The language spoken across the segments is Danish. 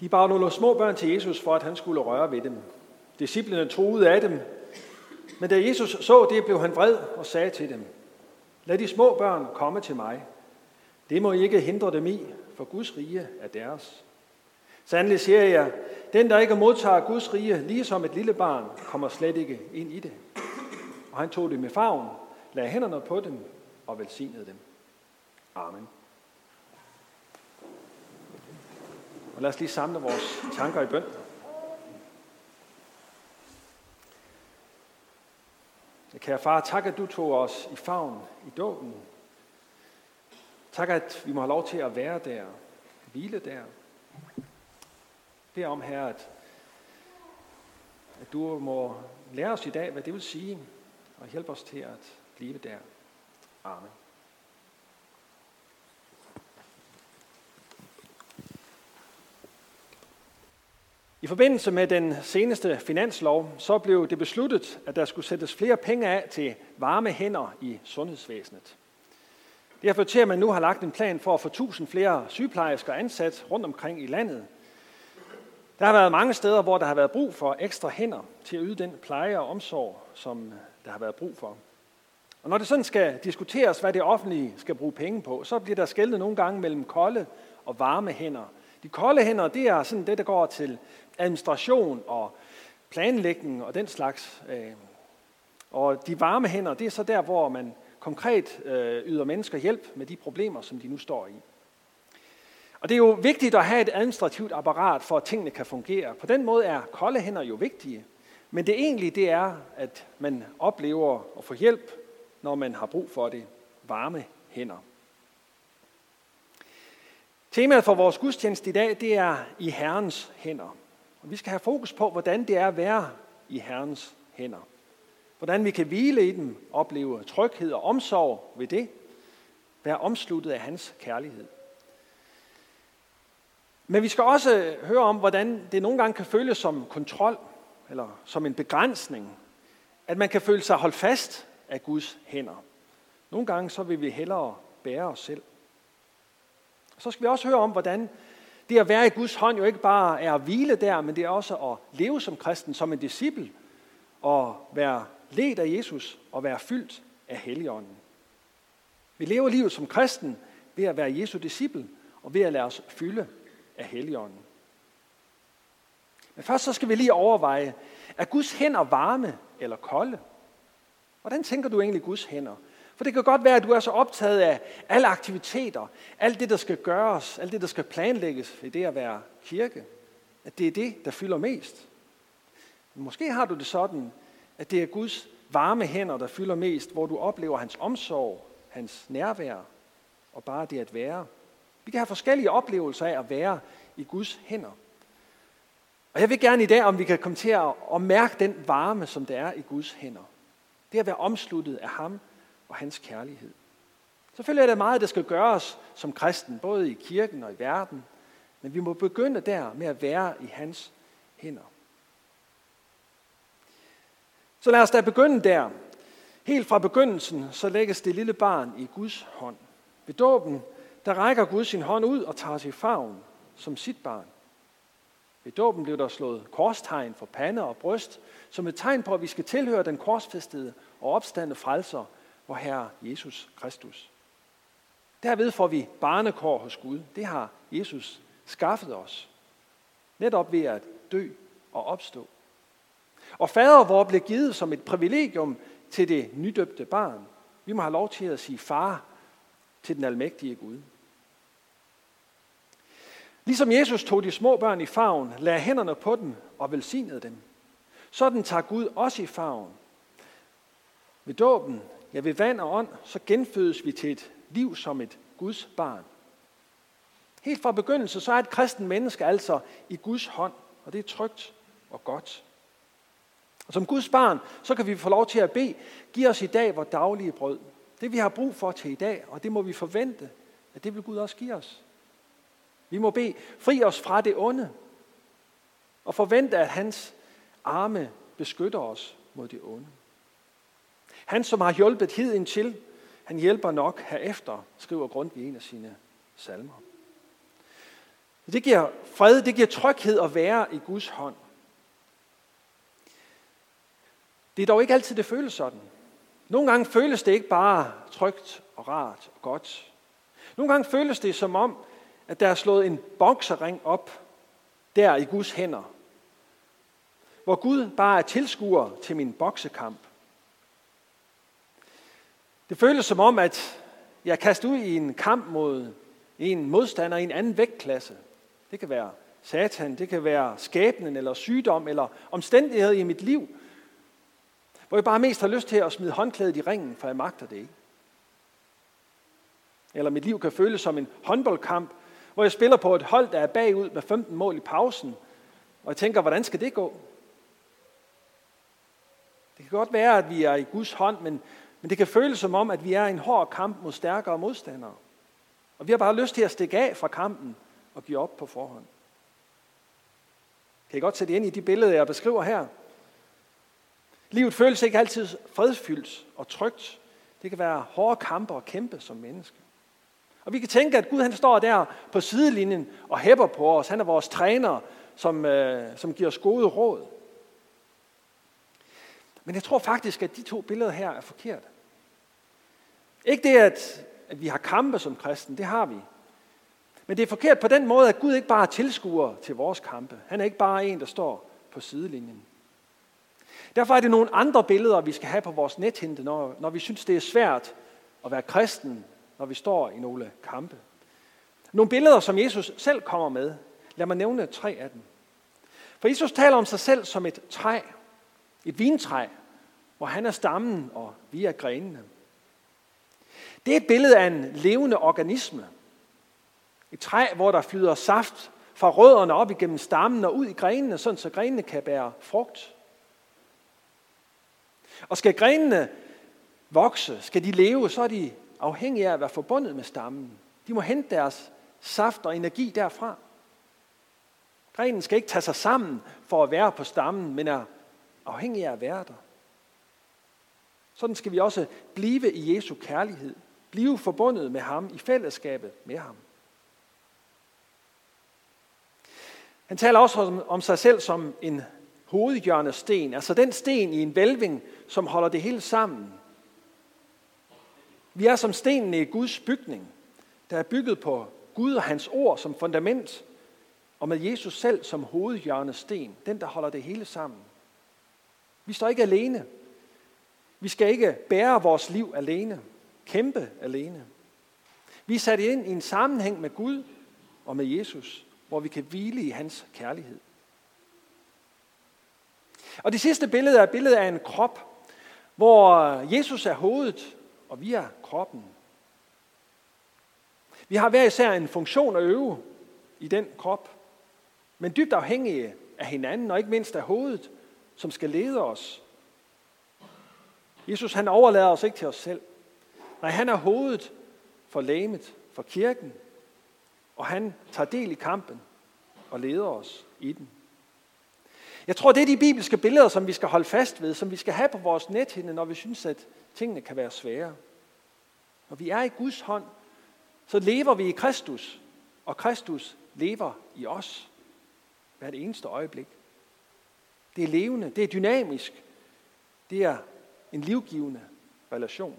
De bar nogle små børn til Jesus, for at han skulle røre ved dem. Disciplene troede af dem, men da Jesus så det, blev han vred og sagde til dem, Lad de små børn komme til mig. Det må I ikke hindre dem i, for Guds rige er deres. Sandelig siger jeg, den der ikke modtager Guds rige, ligesom et lille barn, kommer slet ikke ind i det. Og han tog dem med farven, lagde hænderne på dem og velsignede dem. Amen. Og lad os lige samle vores tanker i bøn. Kære far, tak at du tog os i favn i dåben. Tak at vi må have lov til at være der, hvile der. Det er om her, at, at du må lære os i dag, hvad det vil sige, og hjælpe os til at blive der. Amen. I forbindelse med den seneste finanslov, så blev det besluttet, at der skulle sættes flere penge af til varme hænder i sundhedsvæsenet. Det har ført til, at man nu har lagt en plan for at få 1000 flere sygeplejersker ansat rundt omkring i landet. Der har været mange steder, hvor der har været brug for ekstra hænder til at yde den pleje og omsorg, som der har været brug for. Og når det sådan skal diskuteres, hvad det offentlige skal bruge penge på, så bliver der skældet nogle gange mellem kolde og varme hænder. De kolde hænder, det er sådan det, der går til administration og planlægning og den slags. Øh, og de varme hænder, det er så der, hvor man konkret øh, yder mennesker hjælp med de problemer, som de nu står i. Og det er jo vigtigt at have et administrativt apparat, for at tingene kan fungere. På den måde er kolde hænder jo vigtige. Men det egentlige, det er, at man oplever at få hjælp, når man har brug for det. Varme hænder. Temaet for vores gudstjeneste i dag, det er i Herrens hænder. Vi skal have fokus på, hvordan det er at være i Herrens hænder. Hvordan vi kan hvile i dem, opleve tryghed og omsorg ved det, være omsluttet af hans kærlighed. Men vi skal også høre om, hvordan det nogle gange kan føles som kontrol, eller som en begrænsning, at man kan føle sig holdt fast af Guds hænder. Nogle gange så vil vi hellere bære os selv. Så skal vi også høre om, hvordan det at være i Guds hånd jo ikke bare er at hvile der, men det er også at leve som kristen, som en disciple, og være ledt af Jesus og være fyldt af Helligånden. Vi lever livet som kristen ved at være Jesu disciple og ved at lade os fylde af Helligånden. Men først så skal vi lige overveje, er Guds hænder varme eller kolde? Hvordan tænker du egentlig Guds hænder? For det kan godt være, at du er så optaget af alle aktiviteter, alt det, der skal gøres, alt det, der skal planlægges i det at være kirke, at det er det, der fylder mest. Men måske har du det sådan, at det er Guds varme hænder, der fylder mest, hvor du oplever hans omsorg, hans nærvær og bare det at være. Vi kan have forskellige oplevelser af at være i Guds hænder. Og jeg vil gerne i dag, om vi kan komme til at mærke den varme, som der er i Guds hænder. Det at være omsluttet af ham og hans kærlighed. Selvfølgelig er der meget, der skal gøres som kristen, både i kirken og i verden, men vi må begynde der med at være i hans hænder. Så lad os da begynde der. Helt fra begyndelsen, så lægges det lille barn i Guds hånd. Ved dåben, der rækker Gud sin hånd ud og tager sig favn som sit barn. Ved dåben blev der slået korstegn for pande og bryst, som et tegn på, at vi skal tilhøre den korsfæstede og opstande frelser, vor Herre Jesus Kristus. Derved får vi barnekår hos Gud. Det har Jesus skaffet os. Netop ved at dø og opstå. Og fader vor blev givet som et privilegium til det nydøbte barn. Vi må have lov til at sige far til den almægtige Gud. Ligesom Jesus tog de små børn i favn, lagde hænderne på dem og velsignede dem. Sådan tager Gud også i favn. Ved dåben, ja ved vand og ånd, så genfødes vi til et liv som et Guds barn. Helt fra begyndelsen, så er et kristen menneske altså i Guds hånd, og det er trygt og godt. Og som Guds barn, så kan vi få lov til at bede, giv os i dag vores daglige brød. Det vi har brug for til i dag, og det må vi forvente, at det vil Gud også give os. Vi må bede, fri os fra det onde, og forvente, at hans arme beskytter os mod det onde. Han, som har hjulpet heden til, han hjælper nok herefter, skriver Grundtvig i en af sine salmer. Det giver fred, det giver tryghed at være i Guds hånd. Det er dog ikke altid, det føles sådan. Nogle gange føles det ikke bare trygt og rart og godt. Nogle gange føles det som om, at der er slået en boksering op der i Guds hænder. Hvor Gud bare er tilskuer til min boksekamp. Det føles som om, at jeg er kastet ud i en kamp mod en modstander i en anden vægtklasse. Det kan være satan, det kan være skæbnen eller sygdom eller omstændigheder i mit liv, hvor jeg bare mest har lyst til at smide håndklædet i ringen, for jeg magter det ikke. Eller mit liv kan føles som en håndboldkamp, hvor jeg spiller på et hold, der er bagud med 15 mål i pausen, og jeg tænker, hvordan skal det gå? Det kan godt være, at vi er i Guds hånd, men, men det kan føles som om, at vi er i en hård kamp mod stærkere modstandere. Og vi har bare lyst til at stikke af fra kampen og give op på forhånd. Kan I godt sætte ind i de billeder, jeg beskriver her? Livet føles ikke altid fredfyldt og trygt. Det kan være hårde kampe og kæmpe som menneske. Og vi kan tænke, at Gud han står der på sidelinjen og hæpper på os. Han er vores træner, som, øh, som giver os gode råd. Men jeg tror faktisk, at de to billeder her er forkerte. Ikke det, at, at vi har kampe som kristen, det har vi. Men det er forkert på den måde, at Gud ikke bare er tilskuer til vores kampe. Han er ikke bare en, der står på sidelinjen. Derfor er det nogle andre billeder, vi skal have på vores nethinde, når, når vi synes, det er svært at være kristen, når vi står i nogle kampe. Nogle billeder, som Jesus selv kommer med. Lad mig nævne tre af dem. For Jesus taler om sig selv som et træ, et vintræ, hvor han er stammen, og vi er grenene. Det er et billede af en levende organisme. Et træ, hvor der flyder saft fra rødderne op igennem stammen og ud i grenene, sådan så grenene kan bære frugt. Og skal grenene vokse, skal de leve, så er de afhængige af at være forbundet med stammen. De må hente deres saft og energi derfra. Grenen skal ikke tage sig sammen for at være på stammen, men er afhængig af at være der. Sådan skal vi også blive i Jesu kærlighed. Blive forbundet med ham i fællesskabet med ham. Han taler også om, om sig selv som en hovedhjørnesten, altså den sten i en vælving, som holder det hele sammen. Vi er som stenene i Guds bygning, der er bygget på Gud og hans ord som fundament, og med Jesus selv som hovedhjørnesten, den der holder det hele sammen. Vi står ikke alene. Vi skal ikke bære vores liv alene, kæmpe alene. Vi er sat ind i en sammenhæng med Gud og med Jesus, hvor vi kan hvile i hans kærlighed. Og det sidste billede er billedet af en krop, hvor Jesus er hovedet, og vi er kroppen. Vi har hver især en funktion at øve i den krop, men dybt afhængige af hinanden, og ikke mindst af hovedet, som skal lede os. Jesus han overlader os ikke til os selv. Nej, han er hovedet for lægemet, for kirken, og han tager del i kampen og leder os i den. Jeg tror, det er de bibelske billeder, som vi skal holde fast ved, som vi skal have på vores nethinde, når vi synes, at tingene kan være svære. Når vi er i Guds hånd, så lever vi i Kristus, og Kristus lever i os hvert eneste øjeblik. Det er levende, det er dynamisk, det er en livgivende relation.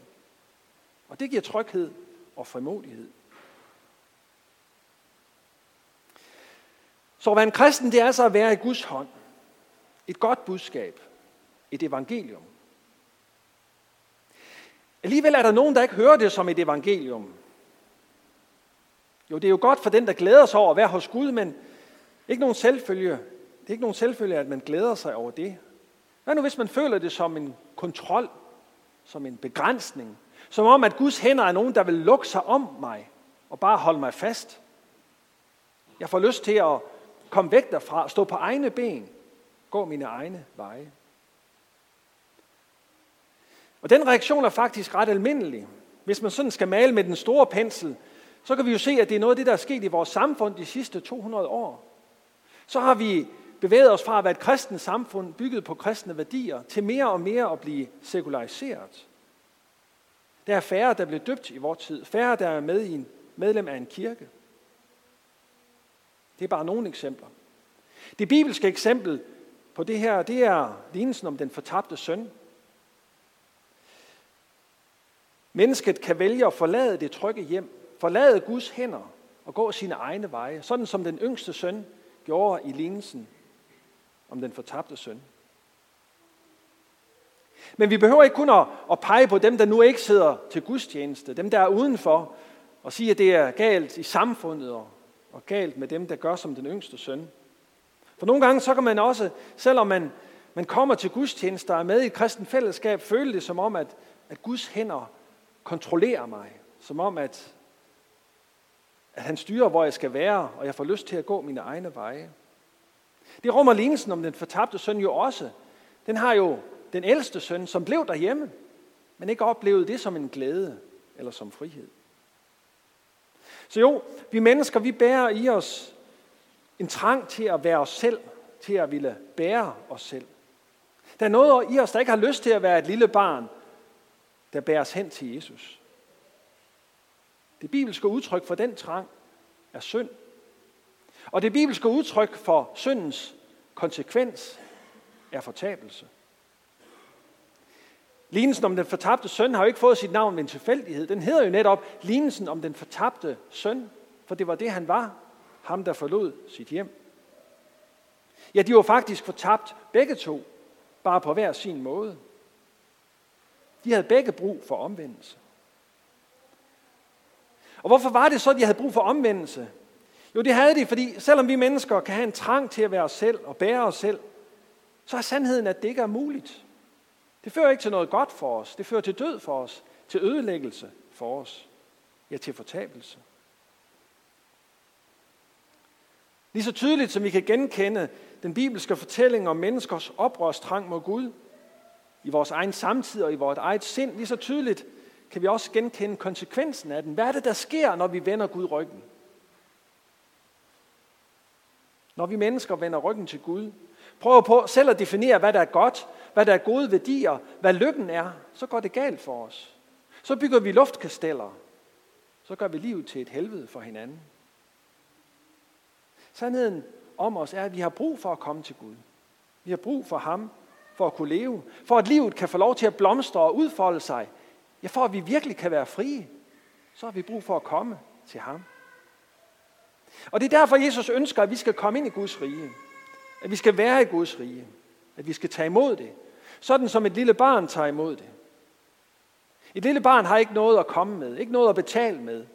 Og det giver tryghed og frimodighed. Så at være en kristen, det er altså at være i Guds hånd. Et godt budskab. Et evangelium. Alligevel er der nogen, der ikke hører det som et evangelium. Jo, det er jo godt for den, der glæder sig over at være hos Gud, men ikke nogen selvfølge. Det er ikke nogen selvfølge, at man glæder sig over det. Hvad nu, hvis man føler det som en kontrol, som en begrænsning, som om, at Guds hænder er nogen, der vil lukke sig om mig og bare holde mig fast. Jeg får lyst til at komme væk derfra, stå på egne ben, gå mine egne veje. Og den reaktion er faktisk ret almindelig. Hvis man sådan skal male med den store pensel, så kan vi jo se, at det er noget af det, der er sket i vores samfund de sidste 200 år. Så har vi bevæget os fra at være et kristent samfund, bygget på kristne værdier, til mere og mere at blive sekulariseret. Der er færre, der bliver døbt i vores tid. Færre, der er med i en medlem af en kirke. Det er bare nogle eksempler. Det bibelske eksempel på det her, det er lignelsen om den fortabte søn. Mennesket kan vælge at forlade det trygge hjem, forlade Guds hænder og gå sine egne veje, sådan som den yngste søn gjorde i lignelsen om den fortabte søn. Men vi behøver ikke kun at pege på dem, der nu ikke sidder til gudstjeneste, dem der er udenfor, og sige, at det er galt i samfundet og, og galt med dem, der gør som den yngste søn. For nogle gange så kan man også, selvom man, man kommer til gudstjeneste og er med i et kristen fællesskab, føle det som om, at, at Guds hænder kontrollerer mig. Som om, at, at han styrer, hvor jeg skal være, og jeg får lyst til at gå mine egne veje. Det rummer lignelsen om den fortabte søn jo også. Den har jo den ældste søn, som blev derhjemme, men ikke oplevede det som en glæde eller som frihed. Så jo, vi mennesker, vi bærer i os en trang til at være os selv, til at ville bære os selv. Der er noget i os, der ikke har lyst til at være et lille barn, der bæres hen til Jesus. Det bibelske udtryk for den trang er synd. Og det bibelske udtryk for syndens konsekvens er fortabelse. Lignelsen om den fortabte søn har jo ikke fået sit navn ved en tilfældighed. Den hedder jo netop lignelsen om den fortabte søn, for det var det, han var, ham der forlod sit hjem. Ja, de var faktisk fortabt begge to, bare på hver sin måde. De havde begge brug for omvendelse. Og hvorfor var det så, at de havde brug for omvendelse? Jo, det havde de, fordi selvom vi mennesker kan have en trang til at være os selv og bære os selv, så er sandheden, at det ikke er muligt. Det fører ikke til noget godt for os. Det fører til død for os, til ødelæggelse for os, ja til fortabelse. Lige så tydeligt som vi kan genkende den bibelske fortælling om menneskers oprørstrang mod Gud, i vores egen samtid og i vores eget sind, lige så tydeligt kan vi også genkende konsekvensen af den. Hvad er det, der sker, når vi vender Gud ryggen? Når vi mennesker vender ryggen til Gud, prøver på selv at definere, hvad der er godt, hvad der er gode værdier, hvad lykken er, så går det galt for os. Så bygger vi luftkasteller. Så gør vi livet til et helvede for hinanden. Sandheden om os er, at vi har brug for at komme til Gud. Vi har brug for ham for at kunne leve. For at livet kan få lov til at blomstre og udfolde sig. Ja, for at vi virkelig kan være frie. Så har vi brug for at komme til ham. Og det er derfor, Jesus ønsker, at vi skal komme ind i Guds rige. At vi skal være i Guds rige. At vi skal tage imod det. Sådan som et lille barn tager imod det. Et lille barn har ikke noget at komme med. Ikke noget at betale med.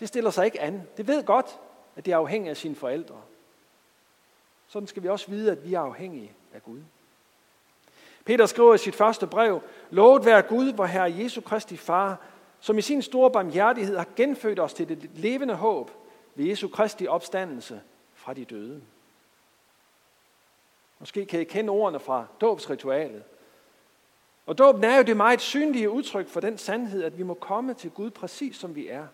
Det stiller sig ikke an. Det ved godt, at det er afhængigt af sine forældre. Sådan skal vi også vide, at vi er afhængige af Gud. Peter skriver i sit første brev, Lovet være Gud, hvor Herre Jesu Kristi Far, som i sin store barmhjertighed har genfødt os til det levende håb ved Jesu Kristi opstandelse fra de døde. Måske kan I kende ordene fra dåbsritualet. Og dåben er jo det meget synlige udtryk for den sandhed, at vi må komme til Gud præcis som vi er.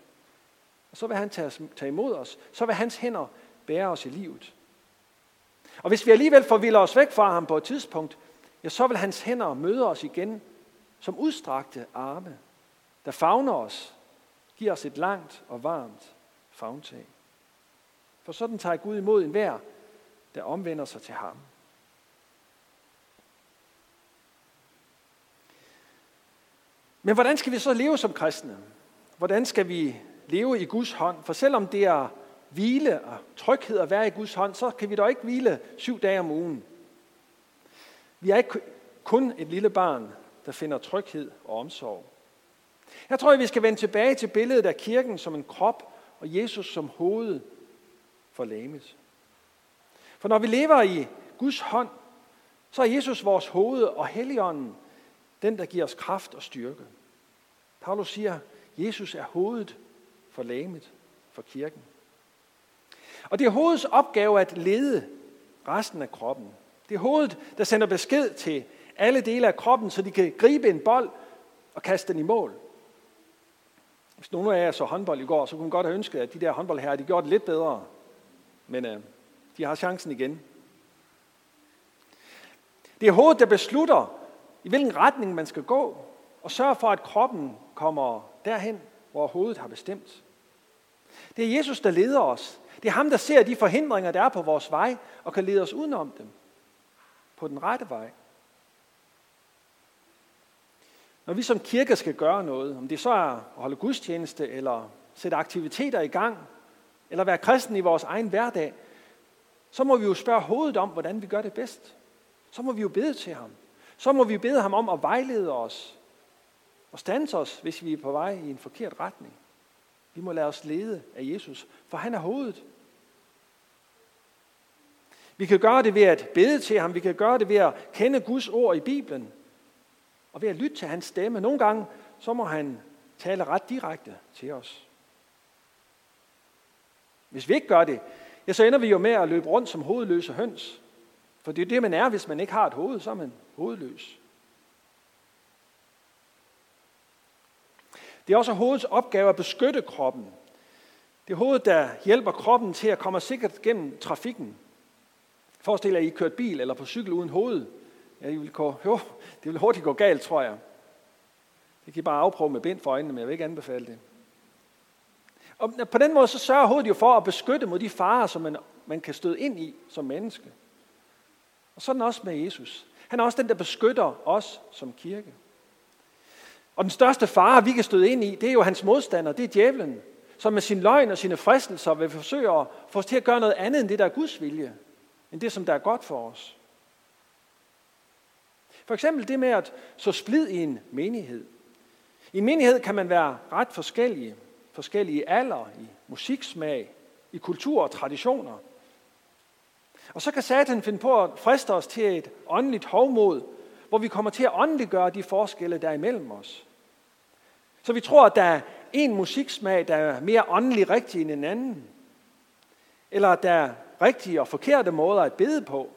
Og så vil han tage, tage imod os. Så vil hans hænder bære os i livet. Og hvis vi alligevel forvilder os væk fra ham på et tidspunkt, ja, så vil hans hænder møde os igen som udstrakte arme, der favner os, giver os et langt og varmt favntag. For sådan tager Gud imod enhver, der omvender sig til ham. Men hvordan skal vi så leve som kristne? Hvordan skal vi leve i Guds hånd? For selvom det er hvile og tryghed at være i Guds hånd, så kan vi dog ikke hvile syv dage om ugen. Vi er ikke kun et lille barn, der finder tryghed og omsorg. Jeg tror, at vi skal vende tilbage til billedet af kirken som en krop, og Jesus som hoved for lægemet. For når vi lever i Guds hånd, så er Jesus vores hoved, og Helligånden den, der giver os kraft og styrke. Paulus siger, Jesus er hovedet for lægemet, for kirken. Og det er hovedets opgave at lede resten af kroppen. Det er hovedet, der sender besked til alle dele af kroppen, så de kan gribe en bold og kaste den i mål. Hvis nogen af jer så håndbold i går, så kunne man godt have ønsket, at de der håndboldherrer, de gjorde det lidt bedre. Men øh, de har chancen igen. Det er hovedet, der beslutter, i hvilken retning man skal gå, og sørge for, at kroppen kommer derhen, hvor hovedet har bestemt. Det er Jesus, der leder os. Det er ham, der ser de forhindringer, der er på vores vej, og kan lede os udenom dem. På den rette vej. Når vi som kirke skal gøre noget, om det så er at holde gudstjeneste, eller sætte aktiviteter i gang, eller være kristen i vores egen hverdag, så må vi jo spørge hovedet om, hvordan vi gør det bedst. Så må vi jo bede til ham. Så må vi bede ham om at vejlede os og stands os, hvis vi er på vej i en forkert retning. Vi må lade os lede af Jesus, for han er hovedet. Vi kan gøre det ved at bede til ham. Vi kan gøre det ved at kende Guds ord i Bibelen. Og ved at lytte til hans stemme. Nogle gange, så må han tale ret direkte til os. Hvis vi ikke gør det, ja, så ender vi jo med at løbe rundt som hovedløse høns. For det er det, man er, hvis man ikke har et hoved, så er man hovedløs. Det er også hovedets opgave at beskytte kroppen. Det er hovedet, der hjælper kroppen til at komme sikkert gennem trafikken. Forestil jer, at I kørt bil eller på cykel uden hoved. Ja, I vil gå, jo, det vil hurtigt gå galt, tror jeg. Det kan I bare afprøve med bind for øjnene, men jeg vil ikke anbefale det. Og på den måde så sørger hovedet jo for at beskytte mod de farer, som man, man kan støde ind i som menneske. Og sådan også med Jesus. Han er også den, der beskytter os som kirke. Og den største fare, vi kan støde ind i, det er jo hans modstander, det er djævlen, som med sin løgn og sine fristelser vil forsøge at få os til at gøre noget andet end det, der er Guds vilje, end det, som der er godt for os. For eksempel det med at så splid i en menighed. I en menighed kan man være ret forskellige. Forskellige alder, i musiksmag, i kultur og traditioner. Og så kan Satan finde på at friste os til et åndeligt hovmod, hvor vi kommer til at åndeliggøre de forskelle, der er imellem os. Så vi tror, at der er en musiksmag, der er mere åndelig rigtig end en anden. Eller at der er rigtige og forkerte måder at bede på.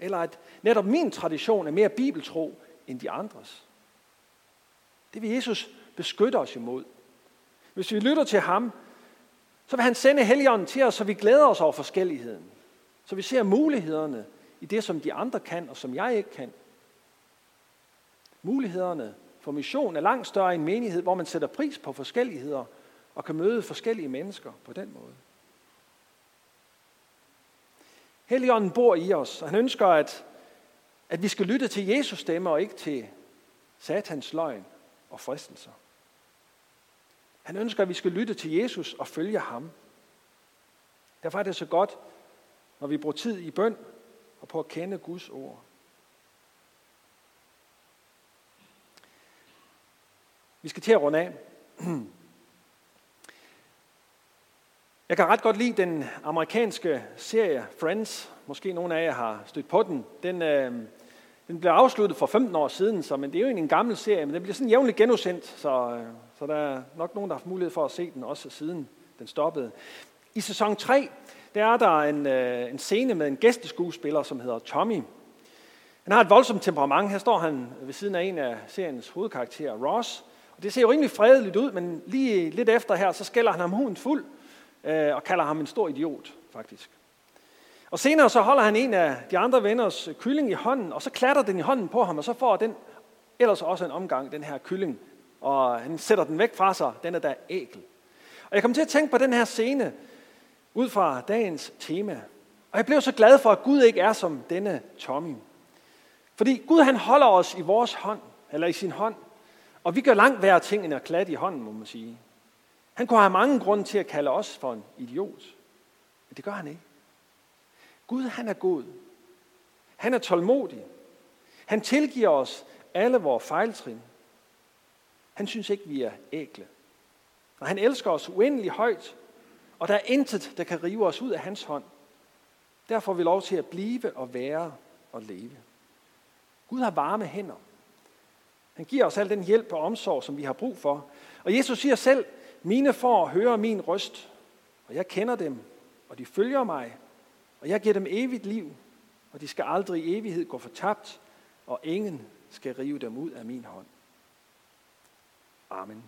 Eller at netop min tradition er mere bibeltro end de andres. Det vil Jesus beskytte os imod. Hvis vi lytter til ham, så vil han sende Helligånden til os, så vi glæder os over forskelligheden. Så vi ser mulighederne i det, som de andre kan, og som jeg ikke kan. Mulighederne for mission er langt større i en menighed, hvor man sætter pris på forskelligheder og kan møde forskellige mennesker på den måde. Helligånden bor i os, og han ønsker, at, at vi skal lytte til Jesus stemme og ikke til satans løgn og fristelser. Han ønsker, at vi skal lytte til Jesus og følge ham. Derfor er det så godt, når vi bruger tid i bøn og på at kende Guds ord. Vi skal til at runde af. Jeg kan ret godt lide den amerikanske serie Friends. Måske nogle af jer har stødt på den. Den, øh, den blev afsluttet for 15 år siden, så, men det er jo en gammel serie, men den bliver sådan jævnligt genudsendt, så, øh, så der er nok nogen, der har haft mulighed for at se den, også siden den stoppede. I sæson 3, der er der en, øh, en scene med en gæsteskuespiller, som hedder Tommy. Han har et voldsomt temperament. Her står han ved siden af en af seriens hovedkarakterer, Ross. Og det ser jo rimelig fredeligt ud, men lige lidt efter her, så skælder han ham hunden fuld øh, og kalder ham en stor idiot, faktisk. Og senere så holder han en af de andre venners kylling i hånden, og så klatter den i hånden på ham, og så får den ellers også en omgang, den her kylling. Og han sætter den væk fra sig, den er da ægel. Og jeg kom til at tænke på den her scene, ud fra dagens tema. Og jeg blev så glad for, at Gud ikke er som denne Tommy. Fordi Gud han holder os i vores hånd, eller i sin hånd, og vi gør langt værre ting end at klatte i hånden, må man sige. Han kunne have mange grunde til at kalde os for en idiot. Men det gør han ikke. Gud, han er god. Han er tålmodig. Han tilgiver os alle vores fejltrin. Han synes ikke, vi er ægle. Og han elsker os uendelig højt, og der er intet, der kan rive os ud af hans hånd. Derfor får vi lov til at blive og være og leve. Gud har varme hænder. Han giver os al den hjælp og omsorg, som vi har brug for. Og Jesus siger selv, mine får høre min røst, og jeg kender dem, og de følger mig, og jeg giver dem evigt liv, og de skal aldrig i evighed gå fortabt, og ingen skal rive dem ud af min hånd. Amen.